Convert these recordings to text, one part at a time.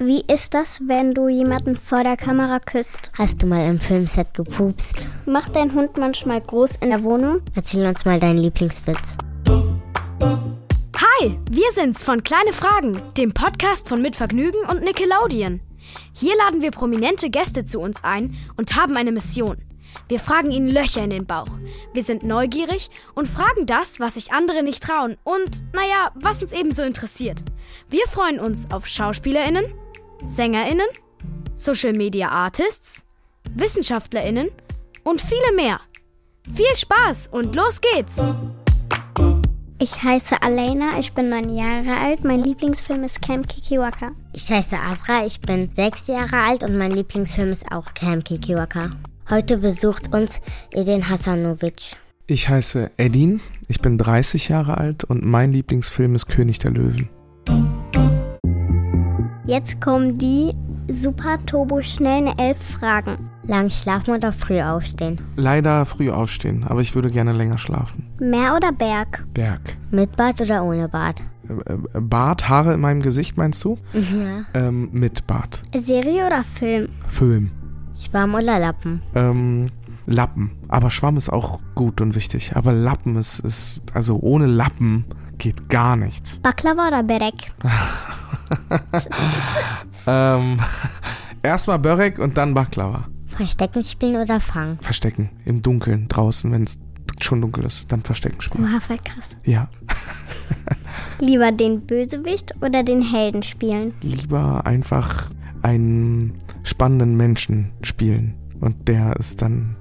Wie ist das, wenn du jemanden vor der Kamera küsst? Hast du mal im Filmset gepupst? Macht dein Hund manchmal groß in der Wohnung? Erzähl uns mal deinen Lieblingswitz. Hi, wir sind's von Kleine Fragen, dem Podcast von Mitvergnügen und Nickelodeon. Hier laden wir prominente Gäste zu uns ein und haben eine Mission. Wir fragen ihnen Löcher in den Bauch. Wir sind neugierig und fragen das, was sich andere nicht trauen und, naja, was uns ebenso interessiert. Wir freuen uns auf SchauspielerInnen, SängerInnen, Social Media Artists, WissenschaftlerInnen und viele mehr. Viel Spaß und los geht's! Ich heiße Alena, ich bin neun Jahre alt. Mein Lieblingsfilm ist Camp Kikiwaka. Ich heiße Avra, ich bin sechs Jahre alt und mein Lieblingsfilm ist auch Camp Kikiwaka. Heute besucht uns Edin Hasanovic. Ich heiße Edin, ich bin 30 Jahre alt und mein Lieblingsfilm ist König der Löwen. Jetzt kommen die super turbo schnellen elf Fragen. Lang schlafen oder früh aufstehen? Leider früh aufstehen, aber ich würde gerne länger schlafen. Meer oder Berg? Berg. Mit Bart oder ohne Bart? Äh, äh, Bart, Haare in meinem Gesicht meinst du? Ja. Ähm, mit Bart. Serie oder Film? Film. Schwamm oder Lappen? Ähm, Lappen. Aber Schwamm ist auch gut und wichtig. Aber Lappen ist, ist also ohne Lappen geht gar nichts. Baklava oder Berek? ähm, erstmal Börek und dann Baklava. Verstecken spielen oder fangen? Verstecken. Im Dunkeln, draußen, wenn es schon dunkel ist. Dann Verstecken spielen. Oha, voll krass. Ja. Lieber den Bösewicht oder den Helden spielen? Lieber einfach einen spannenden Menschen spielen. Und der ist dann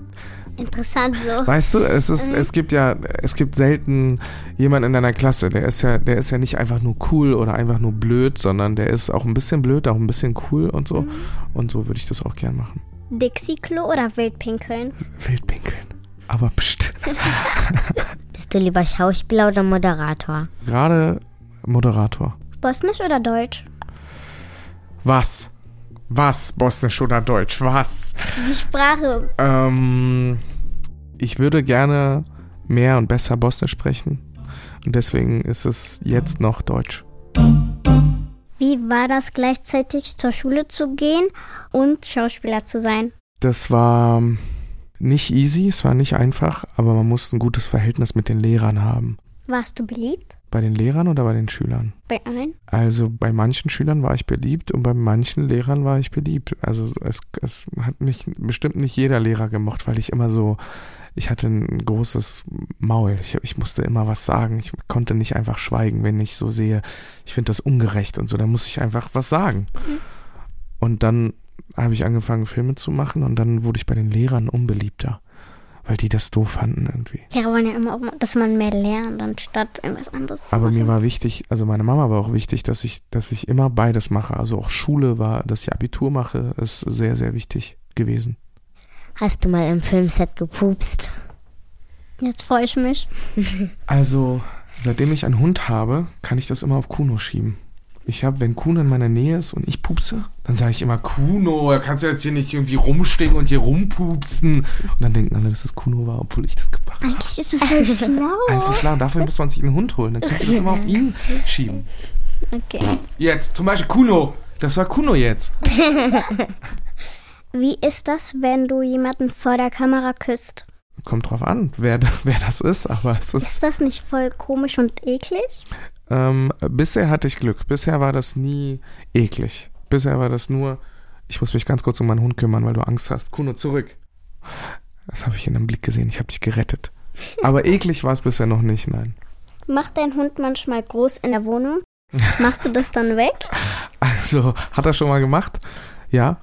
Interessant so. Weißt du, es ist, es gibt ja, es gibt selten jemanden in deiner Klasse, der ist ja, der ist ja nicht einfach nur cool oder einfach nur blöd, sondern der ist auch ein bisschen blöd, auch ein bisschen cool und so. Mhm. Und so würde ich das auch gern machen. Dixie-Klo oder Wildpinkeln? Wildpinkeln. Aber pst. Bist du lieber Schauspieler oder Moderator? Gerade Moderator. Bosnisch oder Deutsch? Was? Was? Bosnisch oder Deutsch? Was? Die Sprache. Ähm, ich würde gerne mehr und besser Bosnisch sprechen. Und deswegen ist es jetzt noch Deutsch. Wie war das gleichzeitig zur Schule zu gehen und Schauspieler zu sein? Das war nicht easy, es war nicht einfach, aber man musste ein gutes Verhältnis mit den Lehrern haben. Warst du beliebt? Bei den Lehrern oder bei den Schülern? Bei allen? Also bei manchen Schülern war ich beliebt und bei manchen Lehrern war ich beliebt. Also es, es hat mich bestimmt nicht jeder Lehrer gemocht, weil ich immer so, ich hatte ein großes Maul. Ich, ich musste immer was sagen. Ich konnte nicht einfach schweigen, wenn ich so sehe, ich finde das ungerecht und so. Da muss ich einfach was sagen. Mhm. Und dann habe ich angefangen, Filme zu machen und dann wurde ich bei den Lehrern unbeliebter weil die das doof fanden irgendwie. Ja, wollen ja immer, auch, dass man mehr lernt, anstatt irgendwas anderes zu Aber machen. mir war wichtig, also meine Mama war auch wichtig, dass ich, dass ich immer beides mache. Also auch Schule war, dass ich Abitur mache, ist sehr, sehr wichtig gewesen. Hast du mal im Filmset gepupst? Jetzt freue ich mich. also, seitdem ich einen Hund habe, kann ich das immer auf Kuno schieben. Ich habe, wenn Kuno in meiner Nähe ist und ich pupse, dann sage ich immer Kuno, da kannst du jetzt hier nicht irgendwie rumstehen und hier rumpupsen. Und dann denken alle, dass es Kuno war, obwohl ich das gemacht habe. Eigentlich ist das voll schlau. Einfach klar, dafür muss man sich einen Hund holen. Dann kannst du das immer auf ihn schieben. Okay. Jetzt, zum Beispiel Kuno. Das war Kuno jetzt. Wie ist das, wenn du jemanden vor der Kamera küsst? Kommt drauf an, wer, wer das ist, aber es ist. Ist das nicht voll komisch und eklig? Ähm, bisher hatte ich Glück. Bisher war das nie eklig. Bisher war das nur, ich muss mich ganz kurz um meinen Hund kümmern, weil du Angst hast. Kuno, zurück. Das habe ich in einem Blick gesehen. Ich habe dich gerettet. Aber eklig war es bisher noch nicht, nein. Macht dein Hund manchmal groß in der Wohnung? Machst du das dann weg? Also, hat er schon mal gemacht? Ja.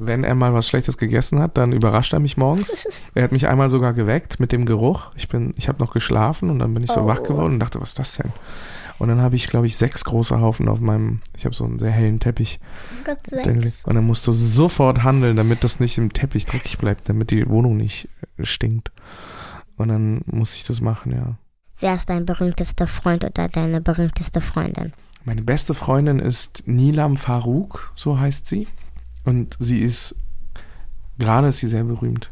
Wenn er mal was Schlechtes gegessen hat, dann überrascht er mich morgens. Er hat mich einmal sogar geweckt mit dem Geruch. Ich bin, ich habe noch geschlafen und dann bin ich so oh. wach geworden und dachte, was ist das denn? Und dann habe ich, glaube ich, sechs große Haufen auf meinem, ich habe so einen sehr hellen Teppich. Gott sechs. Und dann musst du sofort handeln, damit das nicht im Teppich dreckig bleibt, damit die Wohnung nicht äh, stinkt. Und dann muss ich das machen, ja. Wer ist dein berühmtester Freund oder deine berühmteste Freundin? Meine beste Freundin ist Nilam Farouk, so heißt sie. Und sie ist, gerade ist sie sehr berühmt,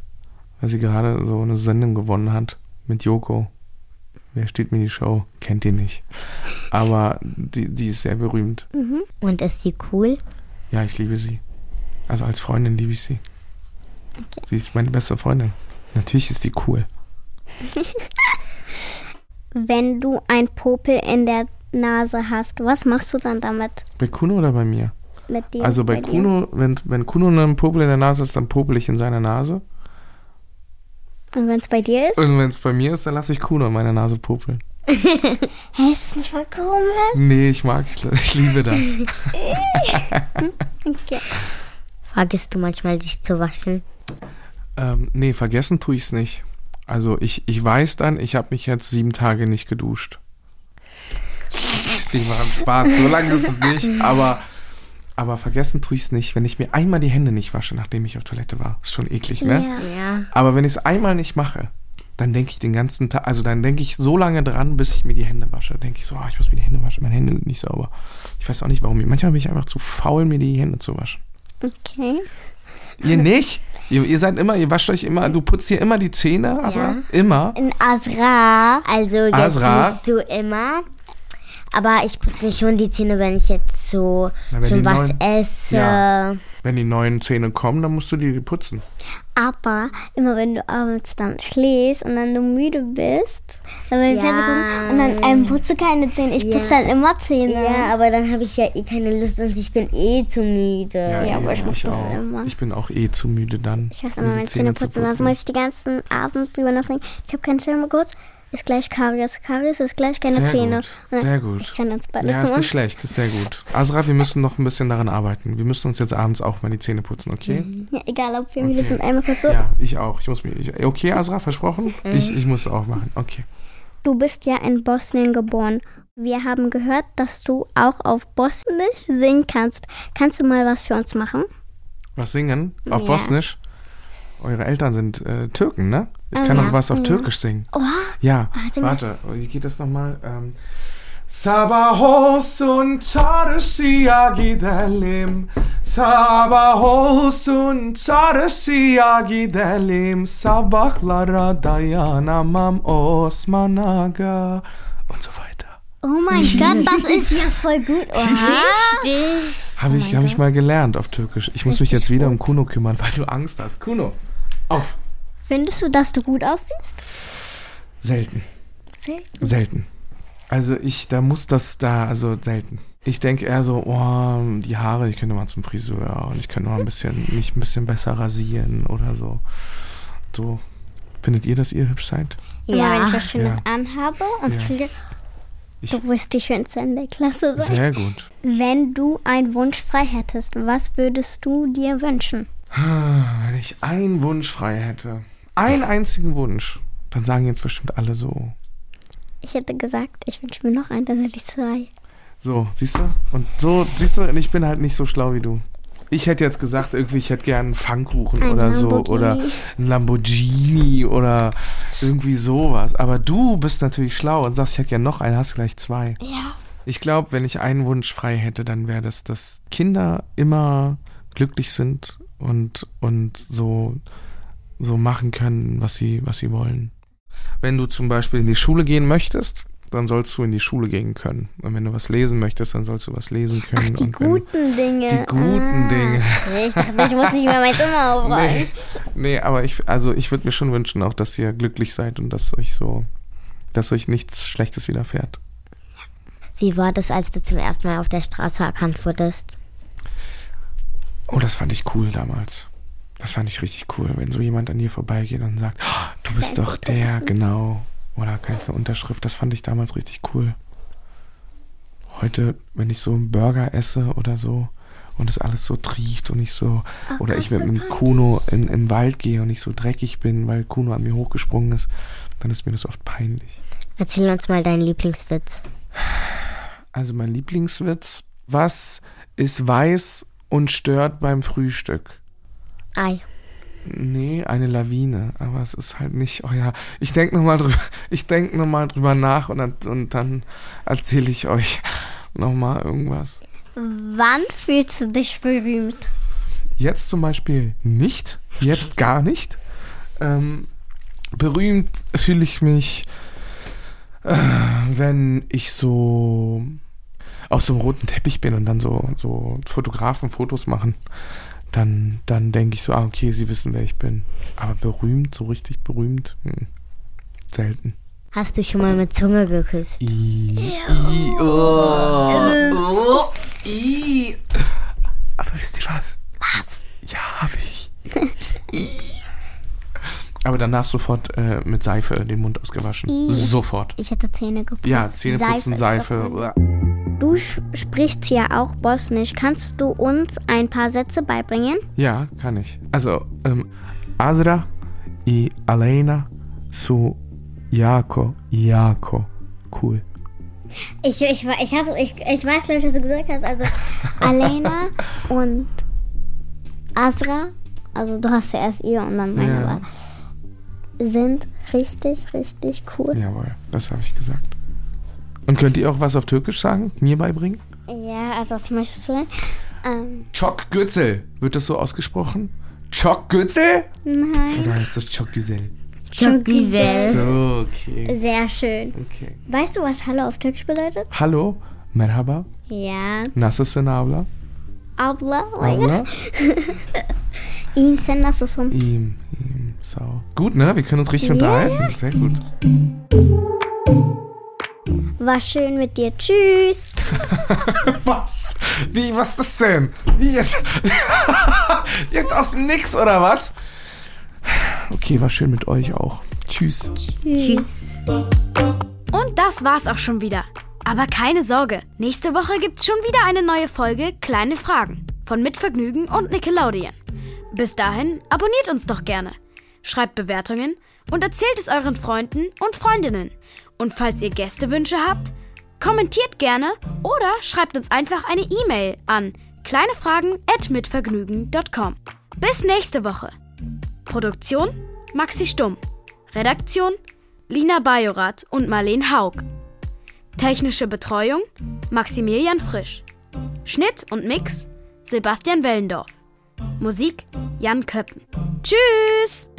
weil sie gerade so eine Sendung gewonnen hat mit Joko Wer steht mir die Show? Kennt ihr nicht. Aber die, die ist sehr berühmt. Und ist sie cool? Ja, ich liebe sie. Also als Freundin liebe ich sie. Sie ist meine beste Freundin. Natürlich ist die cool. Wenn du ein Popel in der Nase hast, was machst du dann damit? Bei Kuno oder bei mir? Mit dir? Also bei dir? Kuno, wenn, wenn Kuno einen Popel in der Nase ist, dann popel ich in seiner Nase. Und wenn es bei dir ist? Und wenn es bei mir ist, dann lasse ich Kuno in meiner Nase popeln. Hä, ist das nicht voll komisch? Nee, ich mag, ich, ich liebe das. Okay. Vergisst du manchmal, dich zu waschen? Ähm, nee, vergessen tue ich es nicht. Also ich, ich weiß dann, ich habe mich jetzt sieben Tage nicht geduscht. Die machen Spaß, so lange ist es nicht, aber, aber vergessen tue ich es nicht, wenn ich mir einmal die Hände nicht wasche, nachdem ich auf Toilette war. Ist schon eklig, ne? Ja. Ja. Aber wenn ich es einmal nicht mache, dann denke ich den ganzen Tag, also dann denke ich so lange dran, bis ich mir die Hände wasche. Denke ich so, ah, ich muss mir die Hände waschen, meine Hände sind nicht sauber. Ich weiß auch nicht warum. Manchmal bin ich einfach zu faul, mir die Hände zu waschen. Okay. Ihr nicht? Ihr, ihr seid immer, ihr wascht euch immer, du putzt hier immer die Zähne, also Ja. immer. In Asra. Also jetzt Asra? nicht so immer. Aber ich putze mir schon die Zähne, wenn ich jetzt so Na, schon was neuen- esse. Ja. Wenn die neuen Zähne kommen, dann musst du die putzen. Aber immer wenn du abends dann schläfst und dann du müde bist, dann will ich Ja. Gucken und dann ähm, putze keine Zähne. Ich Ja. putze dann immer Zähne. Ja, aber dann habe ich ja eh keine Lust und ich bin eh zu müde. Ja, aber ich mach das auch. immer. Ich bin auch eh zu müde dann. Ich hasse immer meine Zähne zu putzen. Sonst muss ich die ganzen Abend drüber nachdenken. Ich habe keine Zähne mehr kurz. Ist gleich Karies. Karies ist gleich keine Sehr Zähne. gut, sehr gut. Ja, ist zum nicht schlecht, ist sehr gut. Asra, wir müssen noch ein bisschen daran arbeiten. Wir müssen uns jetzt abends auch mal die Zähne putzen, okay? ja, Egal, ob wir Okay. sind. Einmal kurz so. Ja, ich auch. Ich muss mir, ich, okay, Asra, versprochen? Ich, ich muss es auch machen. Okay. Du bist ja in Bosnien geboren. Wir haben gehört, dass du auch auf Bosnisch singen kannst. Kannst du mal was für uns machen? Was singen? Auf Ja. Bosnisch? Eure Eltern sind äh, Türken, ne? Ich kann ja. auch was auf Ja. Türkisch singen. Oh, Ja, Ah, warte, wie geht das nochmal? Ähm, Sabah olsun çarşıya gidelim Sabah olsun çarşıya gidelim Sabahlara dayanamam Osman Aga und so weiter. oh mein Gott, das ist ja voll gut. Oha. Richtig. Habe ich, hab ich mal gelernt auf Türkisch. Ich muss mich jetzt wieder um. Kuno kümmern, weil du Angst hast. Kuno, auf. Findest du, dass du gut aussiehst? Selten. Selten. Selten. Also ich, da muss das da, also selten. Ich denke eher so, oh, die Haare, ich könnte mal zum Friseur und ich könnte mal ein bisschen, mich ein bisschen besser rasieren oder so. So. Findet ihr, dass ihr hübsch seid? Immer wenn ich Ja. was Schönes Ja. anhabe und Ja. fühle, Ich- du wirst die Schönste in der Klasse sein. Sehr gut. Wenn du einen Wunsch frei hättest, was würdest du dir wünschen? Wenn ich einen Wunsch frei hätte, einen einzigen Wunsch, dann sagen jetzt bestimmt alle so. Ich hätte gesagt, ich wünsche mir noch einen, dann hätte ich zwei. So, siehst du? Und so, siehst du, und ich bin halt nicht so schlau wie du. Ich hätte jetzt gesagt, irgendwie, ich hätte gern einen Pfannkuchen Ein oder so. Oder ein Lamborghini oder irgendwie sowas. Aber du bist natürlich schlau und sagst, ich hätte gern noch einen, hast gleich zwei. Ja. Ich glaube, wenn ich einen Wunsch frei hätte, dann wäre das, dass Kinder immer glücklich sind und, und so, so machen können, was sie, was sie wollen. Wenn du zum Beispiel in die Schule gehen möchtest, dann sollst du in die Schule gehen können. Und wenn du was lesen möchtest, dann sollst du was lesen können. Die und wenn, guten Dinge. die guten ah. Dinge. Ich dachte, ich muss nicht mehr mein Zimmer aufräumen. Nee, nee, aber ich, also ich würde mir schon wünschen, auch, dass ihr glücklich seid und dass euch so, dass euch nichts Schlechtes widerfährt. Wie war das, als du zum ersten Mal auf der Straße erkannt wurdest? Oh, das fand ich cool damals. Das fand ich richtig cool, wenn so jemand an dir vorbeigeht und sagt, "Oh, du bist doch der, genau. Oder kann ich eine Unterschrift? Das fand ich damals richtig cool. Heute, wenn ich so einen Burger esse oder so und es alles so trieft und ich so, oder ich mit einem Kuno in, im Wald gehe und ich so dreckig bin, weil Kuno an mir hochgesprungen ist, dann ist mir das oft peinlich. Erzähl uns mal deinen Lieblingswitz. Also mein Lieblingswitz, was ist weiß und stört beim Frühstück? Ei. Nee, eine Lawine, aber es ist halt nicht, oh ja, ich denke nochmal drüber, ich denke nochmal drüber nach und dann, und dann erzähle ich euch nochmal irgendwas. Wann fühlst du dich berühmt? Jetzt zum Beispiel nicht, jetzt gar nicht. Ähm, berühmt fühle ich mich, Äh, wenn ich so auf so einem roten Teppich bin und dann so, so Fotografen Fotos machen, dann, dann denke ich so, ah, okay, sie wissen, wer ich bin. Aber berühmt, so richtig berühmt, hm, selten. Hast du schon mal mit Zunge geküsst? I, I, oh, oh, I. Aber wisst ihr was? Was? Ja, habe ich. I. Aber danach sofort äh, mit Seife den Mund ausgewaschen. I. Sofort. Ich hätte Zähne geputzt. Ja, Zähneputzen, Seife ist Seife. Du sprichst ja auch Bosnisch. Kannst du uns ein paar Sätze beibringen? Ja, kann ich. Also, ähm, Azra i Alena su jako, jako. Cool. Ich, ich, ich, hab, ich, ich weiß, glaube ich, was du gesagt hast. Also, Alena und Asra, also du hast zuerst ihr und dann meine Ja. Sind richtig, richtig cool. Jawohl, das habe ich gesagt. Und könnt ihr auch was auf Türkisch sagen? Mir beibringen? Ja, also was möchtest du denn? Ähm, Çok Güzel. Wird das so ausgesprochen? Çok Güzel? nein. Oder heißt das Çok Güzel? Schokizel. So, okay. Sehr schön. Okay. Weißt du, was Hallo auf Türkisch bedeutet? Hallo, Merhaba, Ja. nasılsın abla? Abla. Abla? İyiyim sen nasılsın? Ihm, ihm, sau. Gut, ne? Wir können uns richtig Ja. unterhalten. Sehr gut. War schön mit dir. Tschüss. Was? Wie, was ist das denn? Wie jetzt? jetzt aus dem Nix, oder was? Okay, war schön mit euch auch. Tschüss. Tschüss. Und das war's auch schon wieder. Aber keine Sorge, nächste Woche gibt's schon wieder eine neue Folge Kleine Fragen von Mitvergnügen und Nickelodeon. Bis dahin abonniert uns doch gerne, schreibt Bewertungen und erzählt es euren Freunden und Freundinnen. Und falls ihr Gästewünsche habt, kommentiert gerne oder schreibt uns einfach eine E-Mail an kleinefragen@mitvergnügen.com. Bis nächste Woche. Produktion Maxi Stumm. Redaktion Lina Bajorath und Marleen Haug. Technische Betreuung Maximilian Frisch. Schnitt und Mix Sebastian Wellendorf. Musik Jan Köppen. Tschüss!